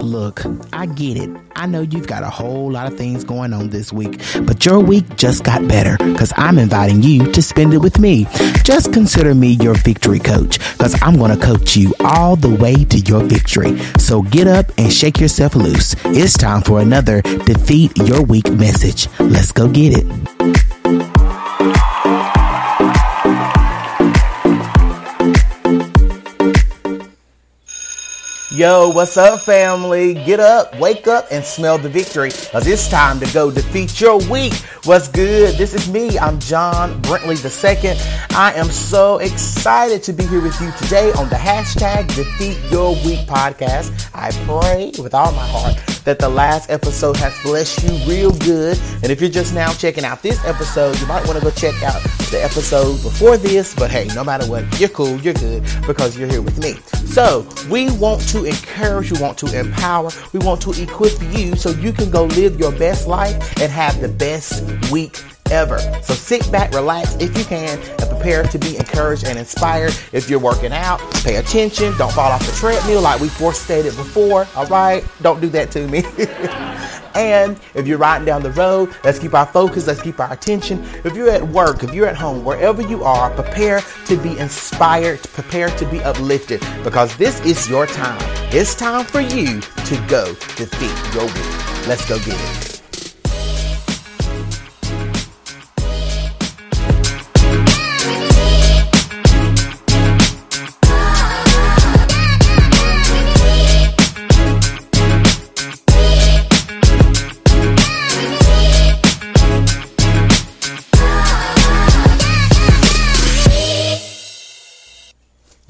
Look, I get it. I know you've got a whole lot of things going on this week, but your week just got better because I'm inviting you to spend it with me. Just consider me your victory coach because I'm going to coach you all the way to your victory. So get up and shake yourself loose. It's time for another Defeat Your Week message. Let's go get it. Yo, what's up, family? Get up, wake up, and smell the victory because it's time to go defeat your week. What's good? This is me. I'm John Brentley II. I am so excited to be here with you today on the hashtag Defeat Your Week podcast. I pray with all my heart that the last episode has blessed you real good. And if you're just now checking out this episode, you might want to go check out the episode before this. But hey, no matter what, you're cool, you're good because you're here with me. So we want to encourage, we want to empower, we want to equip you so you can go live your best life and have the best week ever. So sit back, relax if you can, and prepare to be encouraged and inspired. If you're working out, pay attention. Don't fall off the treadmill like we first stated before. All right? Don't do that to me. and if you're riding down the road, let's keep our focus, let's keep our attention. If you're at work, if you're at home, wherever you are, prepare to be inspired, prepare to be uplifted because this is your time. It's time for you to go defeat your week. Let's go get it.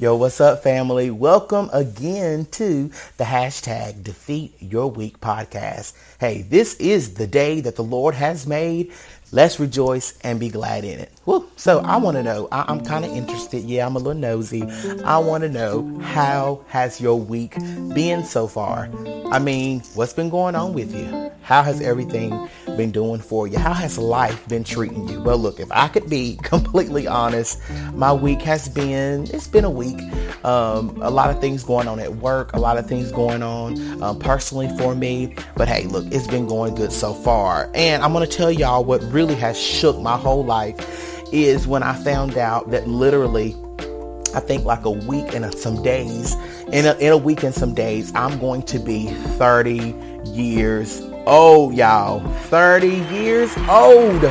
Yo, what's up, family? Welcome again to the hashtag Defeat Your Week podcast. Hey, this is the day that the Lord has made. Let's rejoice and be glad in it. Woo. So I want to know, I, am kind of interested. Yeah, I'm a little nosy. I want to know how has your week been so far? I mean, what's been going on with you? How has everything been doing for you? How has life been treating you? Well, look, if I could be completely honest, my week has been, it's been a week. Um, a lot of things going on at work, a lot of things going on um, personally for me. But hey, look, it's been going good so far. And I'm going to tell y'all what really has shook my whole life is when I found out that literally, I think like a week and some days, in a, in a week and some days, I'm going to be 30 years old, y'all. 30 years old.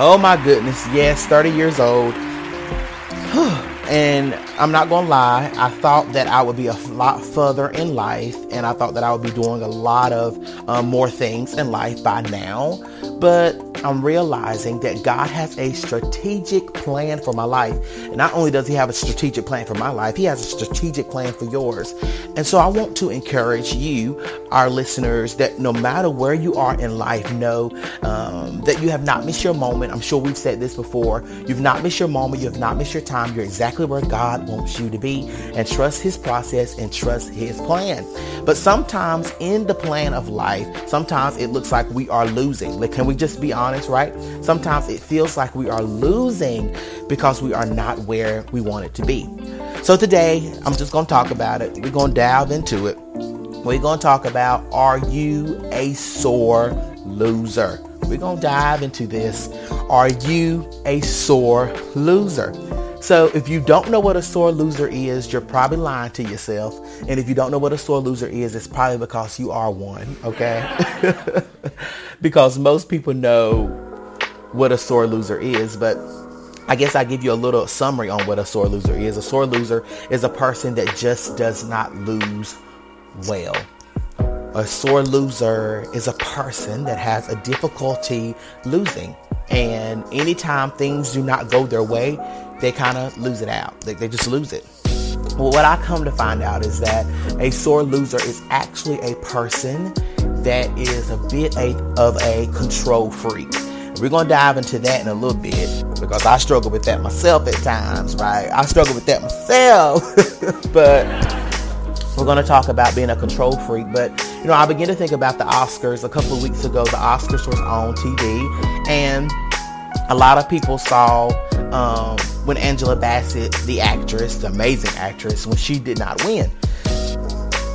Oh my goodness. Yes, 30 years old. and I'm not to lie, I thought that I would be a lot further in life and I thought that I would be doing a lot of um, more things in life by now. But I'm realizing that God has a strategic plan for my life. And not only does He have a strategic plan for my life, He has a strategic plan for yours. And so I want to encourage you, our listeners, that no matter where you are in life, know um, that you have not missed your moment. I'm sure we've said this before. You've not missed your moment. You have not missed your time. You're exactly where God wants you to be. And trust His process and trust His plan. But sometimes in the plan of life, sometimes it looks like we are losing. Like, can we just be honest? Honest, right? Sometimes it feels like we are losing because we are not where we want it to be. So today, I'm just going to talk about it. We're going to dive into it. We're going to talk about are you a sore loser? We're going to dive into this. Are you a sore loser? So if you don't know what a sore loser is, you're probably lying to yourself. And if you don't know what a sore loser is, it's probably because you are one, okay? because most people know what a sore loser is, but I guess I give you a little summary on what a sore loser is. A sore loser is a person that just does not lose well. A sore loser is a person that has a difficulty losing. And anytime things do not go their way, they kind of lose it out. They, they just lose it. Well, what I come to find out is that a sore loser is actually a person that is a bit a, of a control freak. We're going to dive into that in a little bit because I struggle with that myself at times, right? I struggle with that myself. but we're going to talk about being a control freak. But, you know, I began to think about the Oscars a couple of weeks ago. The Oscars was on TV, and a lot of people saw um, when Angela Bassett, the actress, the amazing actress, when she did not win.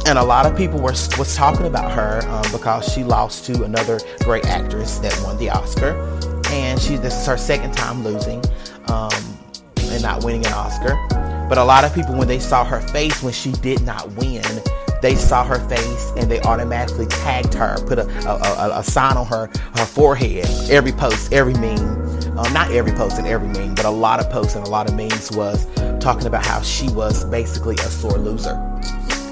and a lot of people were was talking about her um, because she lost to another great actress that won the Oscar, and she this is her second time losing um, and not winning an Oscar. But a lot of people, when they saw her face when she did not win, they saw her face and they automatically tagged her, put a, a, a, a sign on her her forehead. Every post, every meme, uh, not every post and every meme, but a lot of posts and a lot of memes was talking about how she was basically a sore loser.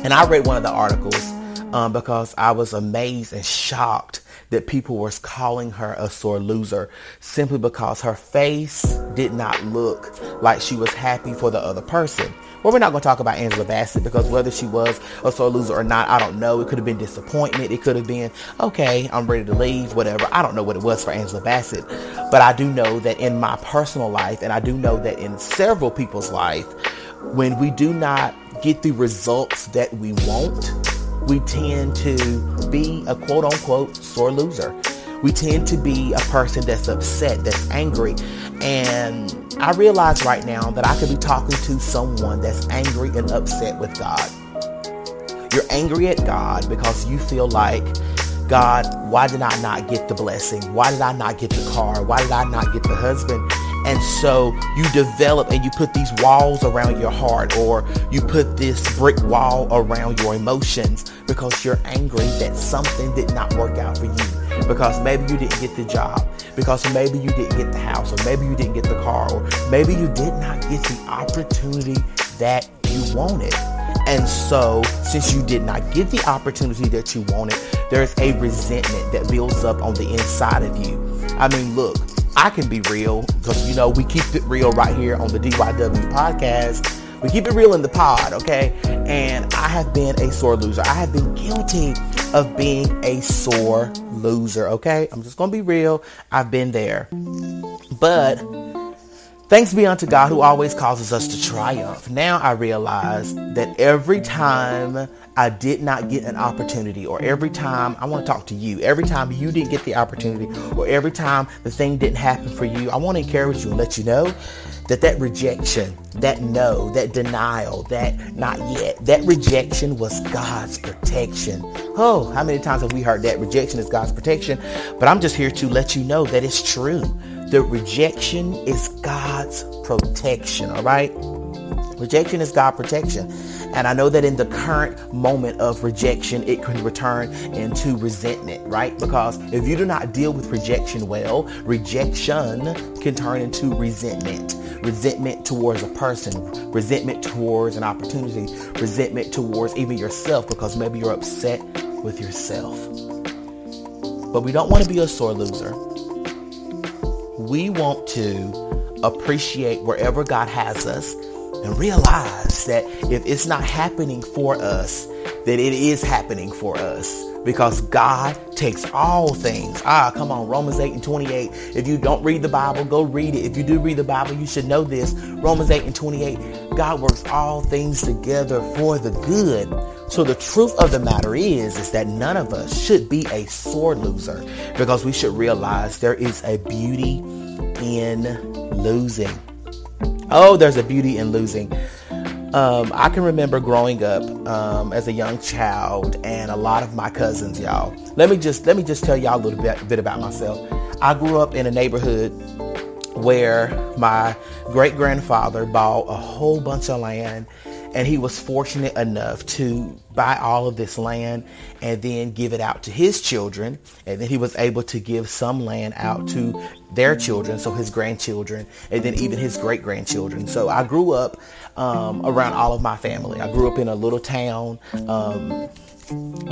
And I read one of the articles um, because I was amazed and shocked that people were calling her a sore loser simply because her face did not look like she was happy for the other person. Well, we're not going to talk about Angela Bassett because whether she was a sore loser or not, I don't know. It could have been disappointment. It could have been, okay, I'm ready to leave, whatever. I don't know what it was for Angela Bassett. But I do know that in my personal life, and I do know that in several people's life, when we do not get the results that we want, we tend to be a quote unquote sore loser. We tend to be a person that's upset, that's angry. And I realize right now that I could be talking to someone that's angry and upset with God. You're angry at God because you feel like, God, why did I not get the blessing? Why did I not get the car? Why did I not get the husband? And so you develop and you put these walls around your heart or you put this brick wall around your emotions because you're angry that something did not work out for you. Because maybe you didn't get the job. Because maybe you didn't get the house or maybe you didn't get the car or maybe you did not get the opportunity that you wanted. And so, since you did not get the opportunity that you wanted, there's a resentment that builds up on the inside of you. I mean, look, I can be real because you know we keep it real right here on the DYW podcast. We keep it real in the pod, okay? And I have been a sore loser. I have been guilty of being a sore loser, okay? I'm just gonna be real. I've been there. But Thanks be unto God who always causes us to triumph. Now I realize that every time I did not get an opportunity, or every time I want to talk to you, every time you didn't get the opportunity, or every time the thing didn't happen for you, I want to encourage you and let you know that that rejection, that no, that denial, that not yet, that rejection was God's protection. Oh, how many times have we heard that rejection is God's protection? But I'm just here to let you know that it's true. The rejection is God's protection, all right? Rejection is God protection. And I know that in the current moment of rejection, it can return into resentment, right? Because if you do not deal with rejection well, rejection can turn into resentment. Resentment towards a person, resentment towards an opportunity, resentment towards even yourself because maybe you're upset with yourself. But we don't want to be a sore loser we want to appreciate wherever God has us and realize that if it's not happening for us, that it is happening for us because God takes all things. Ah, come on, Romans 8 and 28. If you don't read the Bible, go read it. If you do read the Bible, you should know this. Romans 8 and 28. God works all things together for the good. So the truth of the matter is, is that none of us should be a sore loser because we should realize there is a beauty in losing. Oh, there's a beauty in losing. Um, I can remember growing up um, as a young child, and a lot of my cousins, y'all. Let me just let me just tell y'all a little bit, bit about myself. I grew up in a neighborhood where my great grandfather bought a whole bunch of land and he was fortunate enough to buy all of this land and then give it out to his children. And then he was able to give some land out to their children so his grandchildren and then even his great grandchildren so i grew up um, around all of my family. I grew up in a little town um,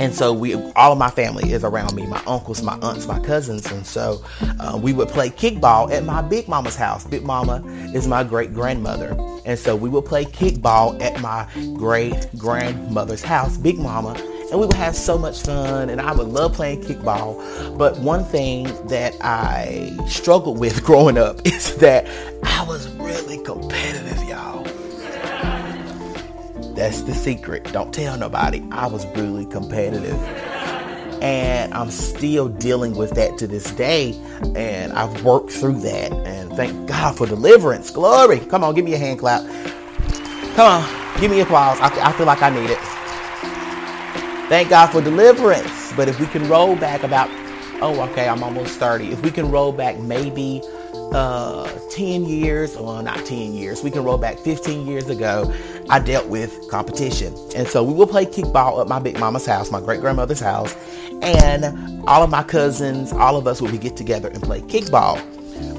and so we all of my family is around me my uncles my aunts my cousins. And so uh, we would play kickball at my big mama's house. Big mama is my great grandmother. And so we would play kickball at my great grandmother's house big mama. And we would have so much fun and i would love playing kickball. But one thing that i struggled with growing up is that i was really competitive y'all that's the secret. Don't tell nobody. I was really competitive. And I'm still dealing with that to this day. And I've worked through that. And thank God for deliverance. Glory. Come on, give me a hand clap. Come on, give me applause. I, I feel like I need it. Thank God for deliverance. But if we can roll back about, oh, okay, I'm almost 30. If we can roll back maybe uh, 10 years, well, not 10 years, we can roll back 15 years ago, I dealt with competition. And so we would play kickball at my big mama's house, my great grandmother's house, and all of my cousins, all of us would get together and play kickball.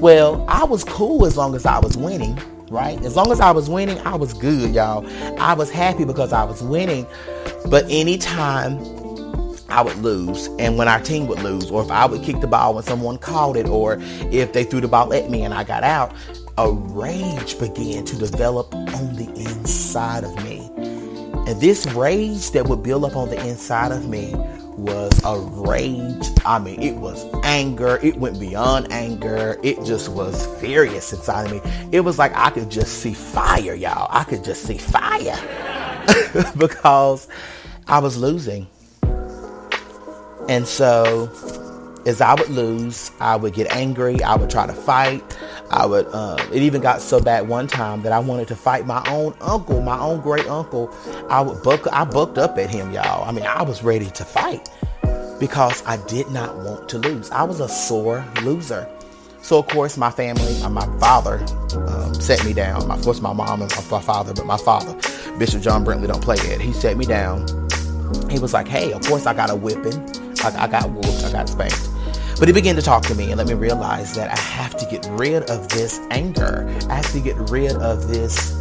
Well, I was cool as long as I was winning, right? As long as I was winning, I was good, y'all. I was happy because I was winning. But anytime I would lose, and when our team would lose, or if I would kick the ball when someone caught it, or if they threw the ball at me and I got out, a rage began to develop on the inside of me. And this rage that would build up on the inside of me was a rage. I mean, it was anger. It went beyond anger. It just was furious inside of me. It was like I could just see fire, y'all. I could just see fire because I was losing. And so as I would lose, I would get angry. I would try to fight. I would. Um, it even got so bad one time that I wanted to fight my own uncle, my own great uncle. I would buck. I bucked up at him, y'all. I mean, I was ready to fight because I did not want to lose. I was a sore loser. So of course, my family, uh, my father, um, set me down. Of course, my mom and my father, but my father, Bishop John Brentley, don't play it. He set me down. He was like, "Hey, of course I got a whipping. I, I got whooped. I got spanked." But he began to talk to me and let me realize that I have to get rid of this anger. I have to get rid of this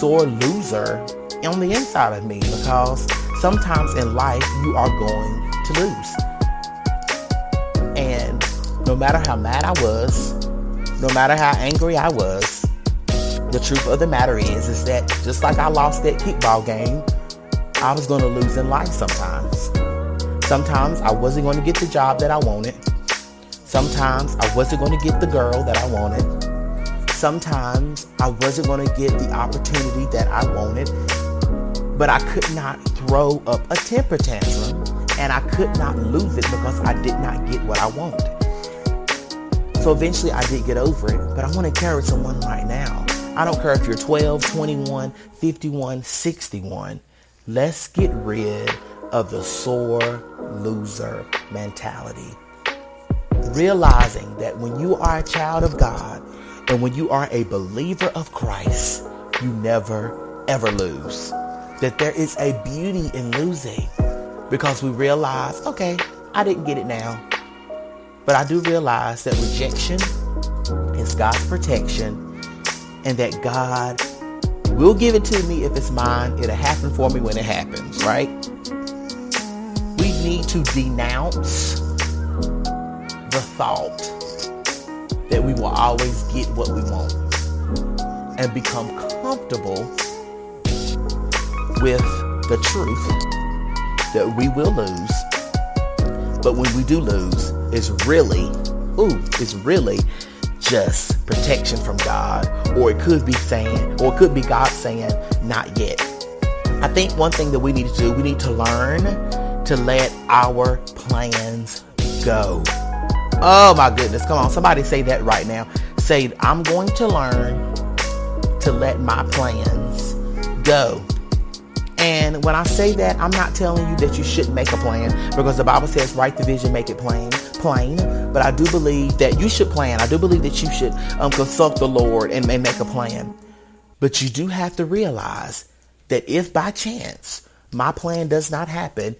sore loser on the inside of me because sometimes in life you are going to lose. And no matter how mad I was, no matter how angry I was, the truth of the matter is is that just like I lost that kickball game, I was going to lose in life sometimes. Sometimes I wasn't going to get the job that I wanted. Sometimes I wasn't going to get the girl that I wanted. Sometimes I wasn't going to get the opportunity that I wanted. But I could not throw up a temper tantrum and I could not lose it because I did not get what I wanted. So eventually I did get over it, but I want to encourage someone right now. I don't care if you're 12, 21, 51, 61. Let's get rid of the sore loser mentality realizing that when you are a child of God and when you are a believer of Christ, you never ever lose. That there is a beauty in losing because we realize, okay, I didn't get it now. But I do realize that rejection is God's protection and that God will give it to me if it's mine. It'll happen for me when it happens, right? Need to denounce the thought that we will always get what we want and become comfortable with the truth that we will lose. But when we do lose, it's really, ooh, it's really just protection from God. Or it could be saying, or it could be God saying, not yet. I think one thing that we need to do, we need to learn to let our plans go. Oh my goodness. Come on. Somebody say that right now. Say, I'm going to learn to let my plans go. And when I say that, I'm not telling you that you shouldn't make a plan because the Bible says, write the vision, make it plain, plain. But I do believe that you should plan. I do believe that you should um, consult the Lord and, and make a plan. But you do have to realize that if by chance my plan does not happen,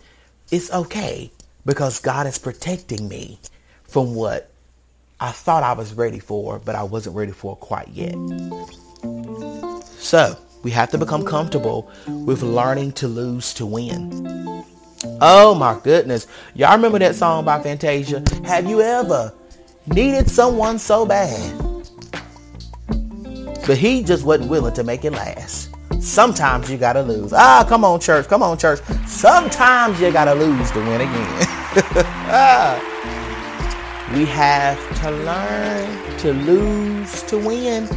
it's okay because God is protecting me from what I thought I was ready for, but I wasn't ready for quite yet. So, we have to become comfortable with learning to lose to win. Oh my goodness. Y'all remember that song by Fantasia? Have you ever needed someone so bad? But he just wasn't willing to make it last. Sometimes you gotta lose. Ah, come on, church. Come on, church. Sometimes you gotta lose to win again. ah. We have to learn to lose to win.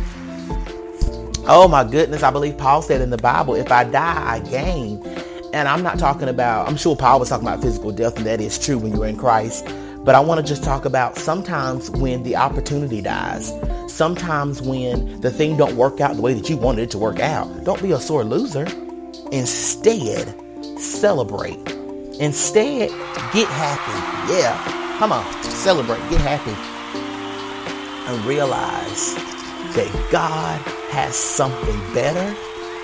Oh my goodness, I believe Paul said in the Bible, if I die, I gain. And I'm not talking about, I'm sure Paul was talking about physical death, and that is true when you're in Christ. But I want to just talk about sometimes when the opportunity dies, sometimes when the thing don't work out the way that you wanted it to work out. Don't be a sore loser. Instead, celebrate Instead, get happy. Yeah. Come on. Celebrate. Get happy. And realize that God has something better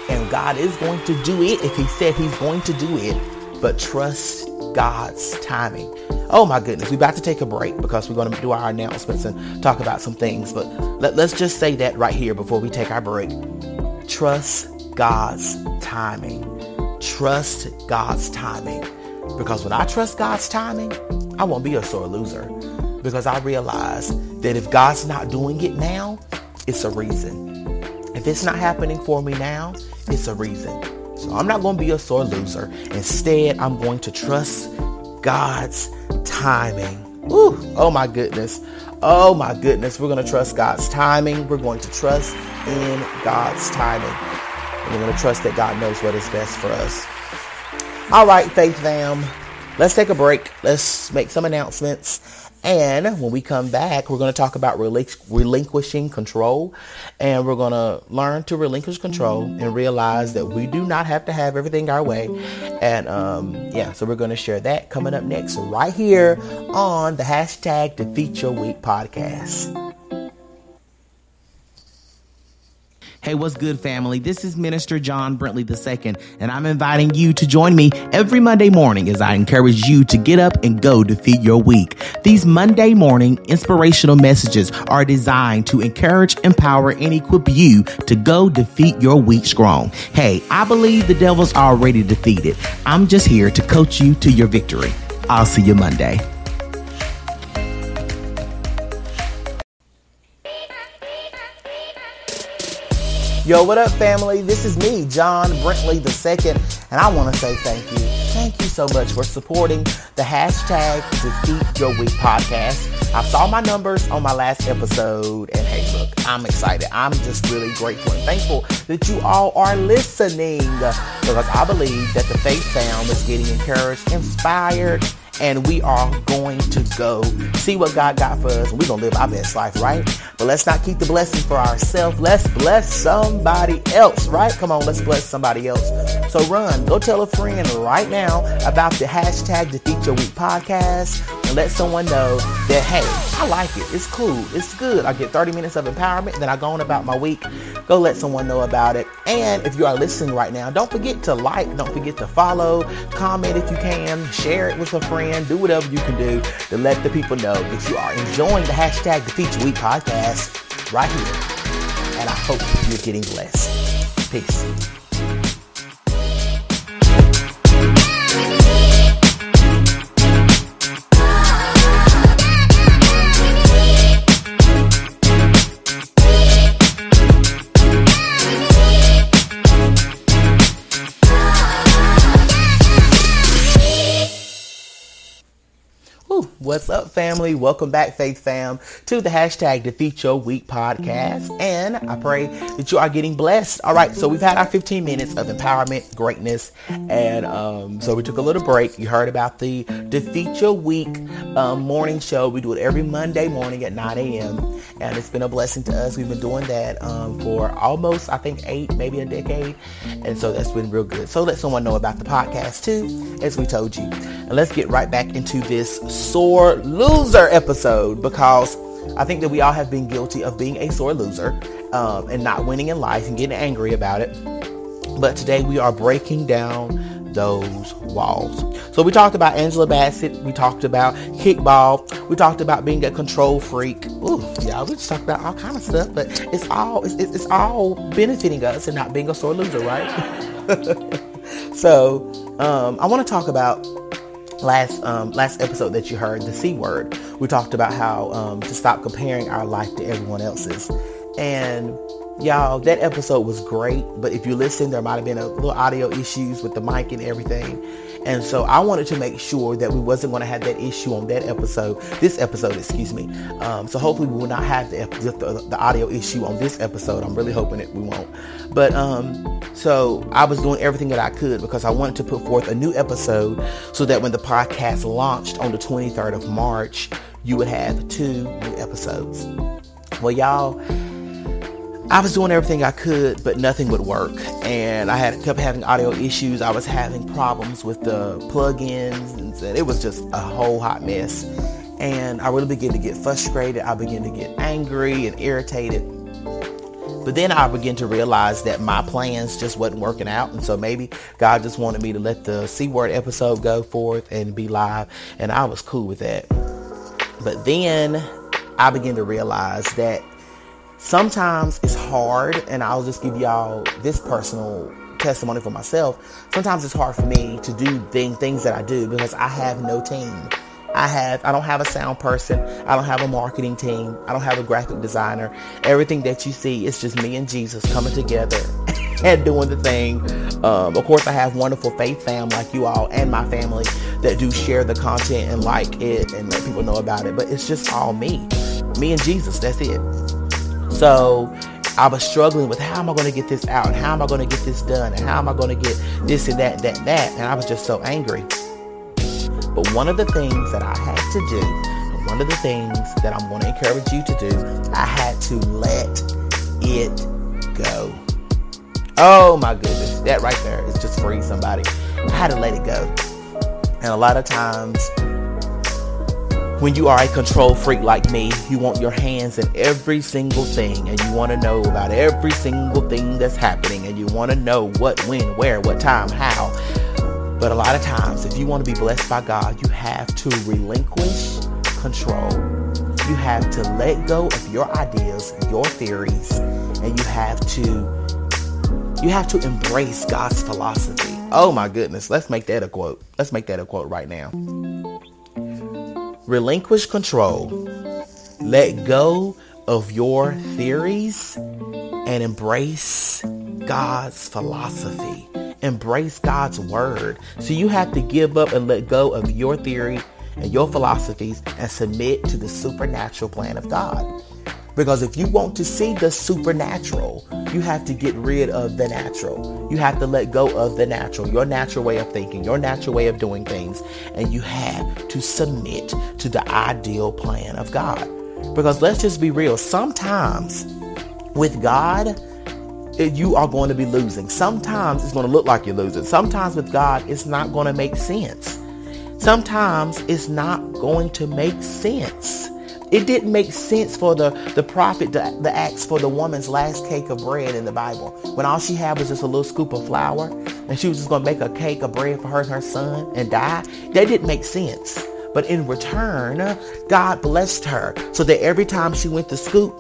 and God is going to do it if He said He's going to do it. But trust God's timing. Oh my goodness, we're about to take a break because we're going to do our announcements and talk about some things. But let, let's just say that right here before we take our break. Trust God's timing. Trust God's timing. Because when I trust God's timing, I won't be a sore loser. Because I realize that if God's not doing it now, it's a reason. If it's not happening for me now, it's a reason. So I'm not going to be a sore loser. Instead, I'm going to trust God's timing. Ooh, oh my goodness. Oh my goodness. We're going to trust God's timing. We're going to trust in God's timing. And we're going to trust that God knows what is best for us. All right, Faith Fam. Let's take a break. Let's make some announcements. And when we come back, we're going to talk about relinquishing control. And we're going to learn to relinquish control and realize that we do not have to have everything our way. And um, yeah, so we're going to share that coming up next right here on the hashtag Defeat Your Week podcast. Hey, what's good, family? This is Minister John Brentley II, and I'm inviting you to join me every Monday morning as I encourage you to get up and go defeat your week. These Monday morning inspirational messages are designed to encourage, empower, and equip you to go defeat your week strong. Hey, I believe the devil's already defeated. I'm just here to coach you to your victory. I'll see you Monday. Yo, what up, family? This is me, John Brentley II, and I want to say thank you. Thank you so much for supporting the hashtag Defeat Your Week podcast. I saw my numbers on my last episode, and hey, look, I'm excited. I'm just really grateful and thankful that you all are listening because I believe that the Faith Fam is getting encouraged, inspired, and we are going to go see what God got for us. And we're going to live our best life, right? But let's not keep the blessing for ourselves. Let's bless somebody else, right? Come on, let's bless somebody else. So run, go tell a friend right now about the hashtag Defeat Your Week podcast and let someone know that, hey, I like it. It's cool. It's good. I get 30 minutes of empowerment, then I go on about my week. Go let someone know about it. And if you are listening right now, don't forget to like, don't forget to follow, comment if you can, share it with a friend, do whatever you can do to let the people know that you are enjoying the hashtag Defeat Your Week podcast right here. And I hope you're getting blessed. Peace. What's up, family? Welcome back, Faith Fam, to the hashtag Defeat Your Week podcast. And I pray that you are getting blessed. All right, so we've had our 15 minutes of empowerment, greatness, and um, so we took a little break. You heard about the Defeat Your Week um, morning show. We do it every Monday morning at 9 a.m. And it's been a blessing to us. We've been doing that um, for almost, I think, eight, maybe a decade. And so that's been real good. So let someone know about the podcast too, as we told you. And let's get right back into this sore loser episode because I think that we all have been guilty of being a sore loser um, and not winning in life and getting angry about it. But today we are breaking down those walls. So we talked about Angela Bassett. We talked about kickball. We talked about being a control freak. Ooh, yeah, we just talked about all kind of stuff. But it's all it's, it's all benefiting us and not being a sore loser, right? so um, I want to talk about last um, last episode that you heard, the C word, we talked about how um, to stop comparing our life to everyone else's. And y'all, that episode was great. But if you listen, there might have been a little audio issues with the mic and everything. And so I wanted to make sure that we wasn't going to have that issue on that episode, this episode, excuse me. Um, so hopefully we will not have the, the, the, audio issue on this episode. I'm really hoping that we won't. But um, so I was doing everything that I could because I wanted to put forth a new episode so that when the podcast launched on the 23rd of March, you would have two new episodes. Well, y'all, I was doing everything I could, but nothing would work. And I had kept having audio issues. I was having problems with the plugins, and it was just a whole hot mess. And I really began to get frustrated. I began to get angry and irritated. But then I began to realize that my plans just wasn't working out. And so maybe God just wanted me to let the C word episode go forth and be live. And I was cool with that. But then I began to realize that sometimes it's hard. And I'll just give y'all this personal testimony for myself. Sometimes it's hard for me to do things that I do because I have no team. I have I don't have a sound person. I don't have a marketing team. I don't have a graphic designer. Everything that you see is just me and Jesus coming together and doing the thing. Um, of course, I have wonderful faith fam like you all and my family that do share the content and like it and let people know about it. But it's just all me, me and Jesus. That's it. So I was struggling with how am I going to get this out and how am I going to get this done and how am I going to get this and that, that, that. And I was just so angry. But one of the things that I had to do, one of the things that I'm going to encourage you to do, I had to let it go. Oh my goodness, that right there is just freeing somebody. I had to let it go. And a lot of times, when you are a control freak like me, you want your hands in every single thing and you want to know about every single thing that's happening and you want to know what, when, where, what time, how. But a lot of times, if you want to be blessed by God, you have to relinquish control. You have to let go of your ideas, your theories, and you have to you have to embrace God's philosophy. Oh my goodness, let's make that a quote. Let's make that a quote right now. Relinquish control. Let go of your theories and embrace God's philosophy embrace God's word. So you have to give up and let go of your theory and your philosophies and submit to the supernatural plan of God. Because if you want to see the supernatural, you have to get rid of the natural. You have to let go of the natural, your natural way of thinking, your natural way of doing things, and you have to submit to the ideal plan of God. Because let's just be real, sometimes with God, eh, you are going to be losing. Sometimes it's going to look like you're losing. Sometimes with God, it's not going to make sense. Sometimes it's not going to make sense. It didn't make sense for the, the prophet to, the ask for the woman's last cake of bread in the Bible when all she had was just a little scoop of flour and she was just going to make a cake of bread for her and her son and die. That didn't make sense. But in return, God blessed her so that every time she went to scoop,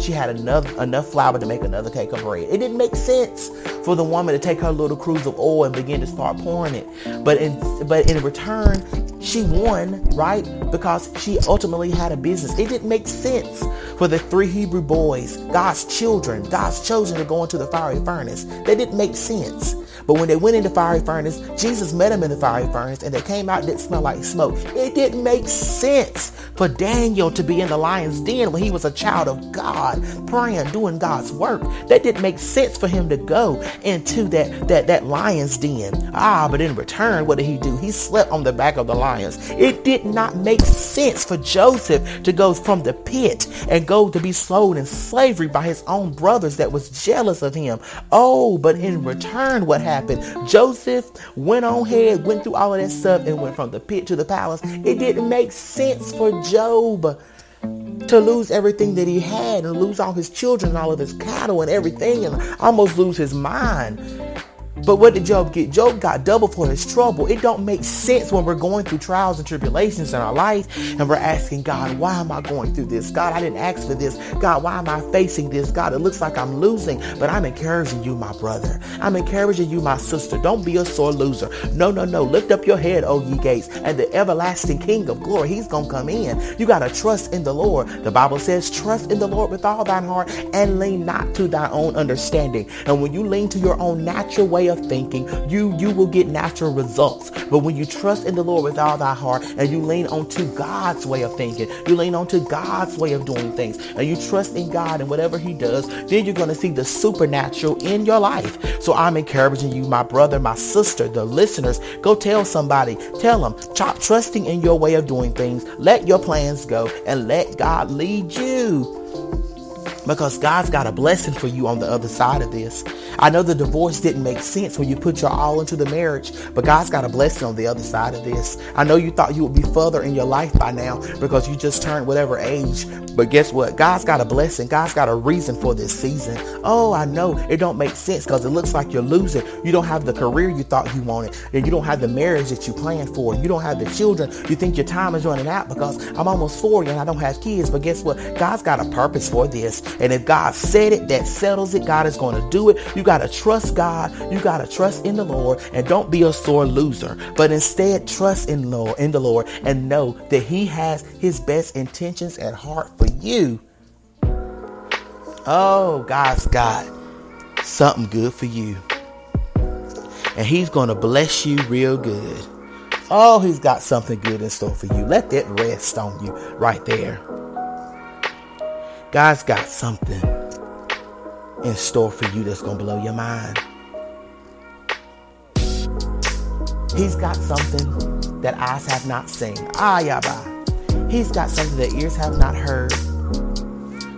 she had enough enough flour to make another cake of bread. It didn't make sense for the woman to take her little cruse of oil and begin to start pouring it. But in but in return, she won, right? Because she ultimately had a business. It didn't make sense for the three Hebrew boys, God's children, God's chosen to go into the fiery furnace. That didn't make sense. But when they went into the fiery furnace, Jesus met them in the fiery furnace and they came out didn't smell like smoke. It didn't make sense for Daniel to be in the lion's den when he was a child of God, praying, doing God's work. That didn't make sense for him to go into that, that, that lion's den. Ah, but in return, what did he do? He slept on the back of the lions. It did not make sense for Joseph to go from the pit and go to be sold in slavery by his own brothers that was jealous of him. Oh, but in return, what happened? Joseph went on ahead, went through all of that stuff and went from the pit to the palace. It didn't make sense for Job to lose everything that he had and lose all his children all of his cattle and everything and almost lose his mind. But what did Job get? Job got double for his trouble. It don't make sense when we're going through trials and tribulations in our life and we're asking God, why am I going through this? God, I didn't ask for this. God, why am I facing this? God, it looks like I'm losing, but I'm encouraging you, my brother. I'm encouraging you, my sister. Don't be a sore loser. No, no, no. Lift up your head, O ye gates, and the everlasting King of glory, he's going to come in. You got to trust in the Lord. The Bible says, trust in the Lord with all thine heart and lean not to thy own understanding. And when you lean to your own natural way of thinking, you you will get natural results. But when you trust in the Lord with all thy heart and you lean onto God's way of thinking, you lean onto God's way of doing things, and you trust in God and whatever He does, then you're going to see the supernatural in your life. So I'm encouraging you, my brother, my sister, the listeners, go tell somebody, tell them, stop trusting in your way of doing things. Let your plans go and let God lead you. Because God's got a blessing for you on the other side of this. I know the divorce didn't make sense when you put your all into the marriage, but God's got a blessing on the other side of this. I know you thought you would be further in your life by now because you just turned whatever age, but guess what? God's got a blessing. God's got a reason for this season. Oh, I know it don't make sense because it looks like you're losing. You don't have the career you thought you wanted, and you don't have the marriage that you planned for. You don't have the children. You think your time is running out because I'm almost 40 and I don't have kids, but guess what? God's got a purpose for this. And if God said it, that settles it. God is going to do it. You got to trust God. You got to trust in the Lord and don't be a sore loser, but instead trust in Lord, in the Lord and know that he has his best intentions at heart for you. Oh, God's got something good for you. And he's going to bless you real good. Oh, he's got something good in store for you. Let that rest on you right there. God's got something in store for you that's going to blow your mind. He's got something that eyes have not seen. Ah, yaba. He's got something that ears have not heard.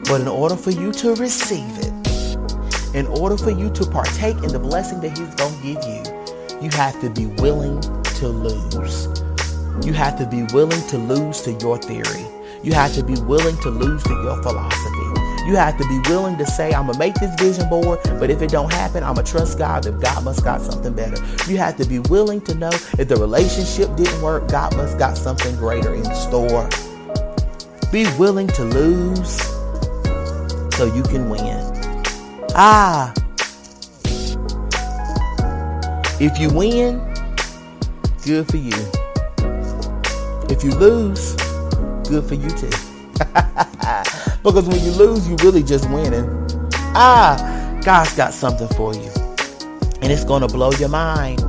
But in order for you to receive it, in order for you to partake in the blessing that He's going to give you, you have to be willing to lose. You have to be willing to lose to your theory. You have to be willing to lose to your philosophy. You have to be willing to say, I'm gonna make this vision board, but if it don't happen, I'm gonna trust God that God must got something better. You have to be willing to know if the relationship didn't work, God must got something greater in store. Be willing to lose so you can win. Ah. If you win, good for you. If you lose, good for you too. because when you lose, you really just winning. Ah, God's got something for you. And it's going to blow your mind.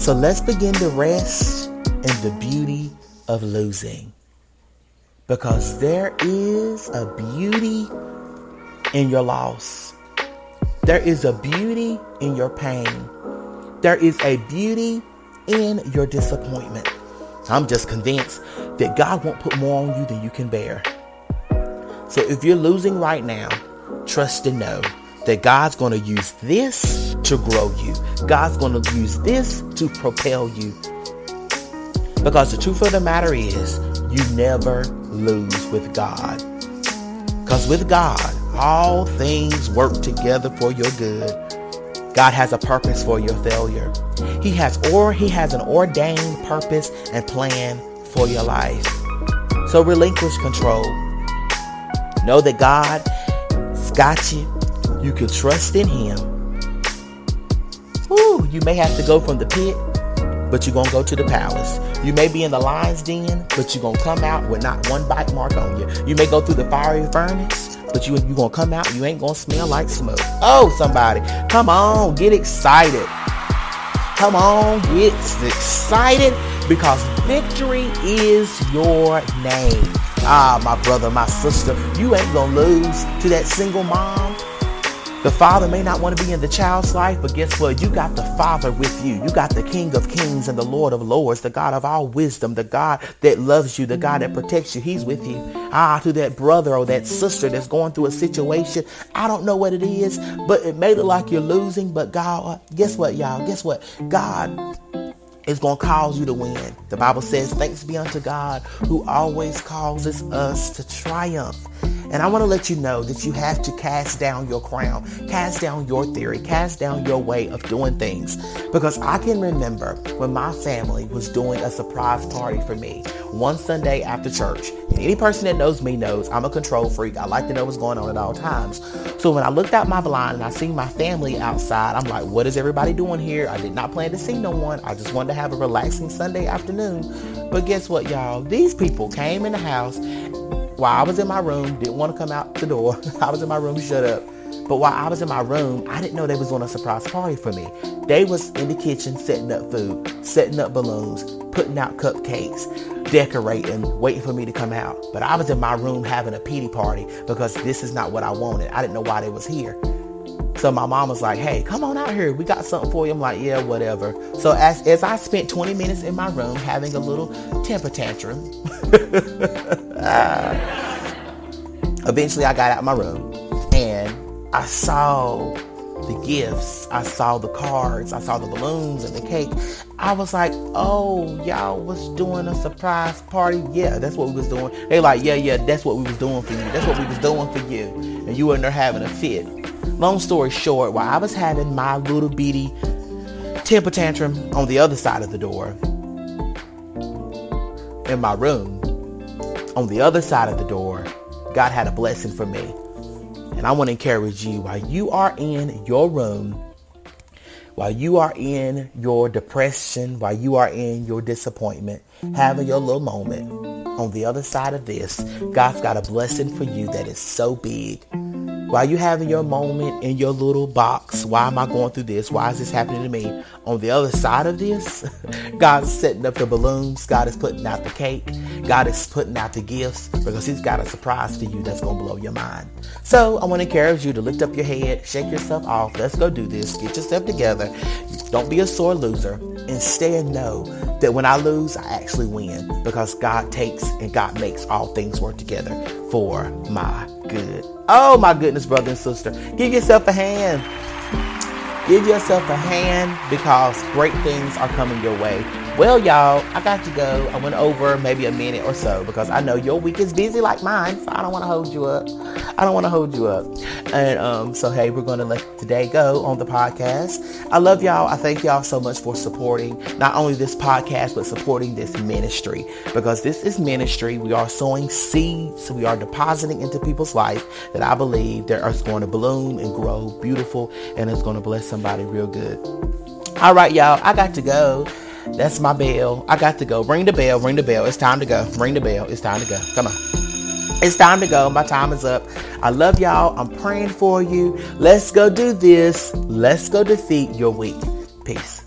So let's begin to rest in the beauty of losing. Because there is a beauty in your loss. There is a beauty in your pain. There is a beauty in your disappointment. I'm just convinced that God won't put more on you than you can bear. So if you're losing right now, trust and know that God's going to use this to grow you. God's going to use this to propel you. Because the truth of the matter is, you never lose with God. Because with God, all things work together for your good. God has a purpose for your failure. He has or he has an ordained purpose and plan for your life. So relinquish control. Know that God's got you. You can trust in him. Ooh, you may have to go from the pit, but you're gonna go to the palace. You may be in the lion's den, but you're gonna come out with not one bite mark on you. You may go through the fiery furnace, but you you gonna come out. You ain't gonna smell like smoke. Oh, somebody, come on, get excited. Come on, get excited because victory is your name. Ah, my brother, my sister, you ain't gonna lose to that single mom. The father may not want to be in the child's life, but guess what? You got the father with you. You got the King of Kings and the Lord of Lords, the God of all wisdom, the God that loves you, the God that protects you. He's with you. Ah, to that brother or that sister that's going through a situation. I don't know what it is, but it may look like you're losing, but God, guess what, y'all? Guess what? God is going to cause you to win. The Bible says, Thanks be unto God who always causes us to triumph. And I want to let you know that you have to cast down your crown, cast down your theory, cast down your way of doing things. Because I can remember when my family was doing a surprise party for me one Sunday after church. And any person that knows me knows I'm a control freak. I like to know what's going on at all times. So when I looked out my blind and I seen my family outside, I'm like, what is everybody doing here? I did not plan to see no one. I just wanted to have a relaxing Sunday afternoon. But guess what, y'all? These people came in the house while I was in my room, didn't want to come out the door. I was in my room, shut up. But while I was in my room, I didn't know they was on a surprise party for me. They was in the kitchen setting up food, setting up balloons, putting out cupcakes, decorating, waiting for me to come out. But I was in my room having a pity party because this is not what I wanted. I didn't know why they was here. So my mom was like, hey, come on out here. We got something for you. I'm like, yeah, whatever. So as, as I spent 20 minutes in my room having a little temper tantrum, eventually I got out my room and I saw the gifts, I saw the cards, I saw the balloons and the cake. I was like, oh, y'all was doing a surprise party. Yeah, that's what we was doing. They like, yeah, yeah, that's what we was doing for you. That's what we was doing for you. And you were in there having a fit. Long story short, while I was having my little bitty temper tantrum on the other side of the door in my room, on the other side of the door, God had a blessing for me. And I want to encourage you while you are in your room, while you are in your depression, while you are in your disappointment, having your little moment, on the other side of this, God's got a blessing for you that is so big while you having your moment in your little box, why am I going through this? Why is this happening to me? On the other side of this, God's setting up the balloons. God is putting out the cake. God is putting out the gifts because He's got a surprise for you that's going to blow your mind. So I want to encourage you to lift up your head, shake yourself off. Let's go do this. Get yourself together. Don't be a sore loser. Instead, know that when I lose, I actually win because God takes and God makes all things work together for my good. Oh my goodness, brother and sister. Give yourself a hand. Give yourself a hand because great things are coming your way. Well, y'all, I got to go. I went over maybe a minute or so because I know your week is busy like mine, so I don't want to hold you up. I don't want to hold you up. And um, so, hey, we're going to let today go on the podcast. I love y'all. I thank y'all so much for supporting not only this podcast, but supporting this ministry because this is ministry. We are sowing seeds. We are depositing into people's life that I believe that are going to bloom and grow beautiful and it's going to bless somebody real good. All right, y'all, I got to go. That's my bell. I got to go. Ring the bell. Ring the bell. It's time to go. Ring the bell. It's time to go. Come on. It's time to go. My time is up. I love y'all. I'm praying for you. Let's go do this. Let's go defeat your week. Peace.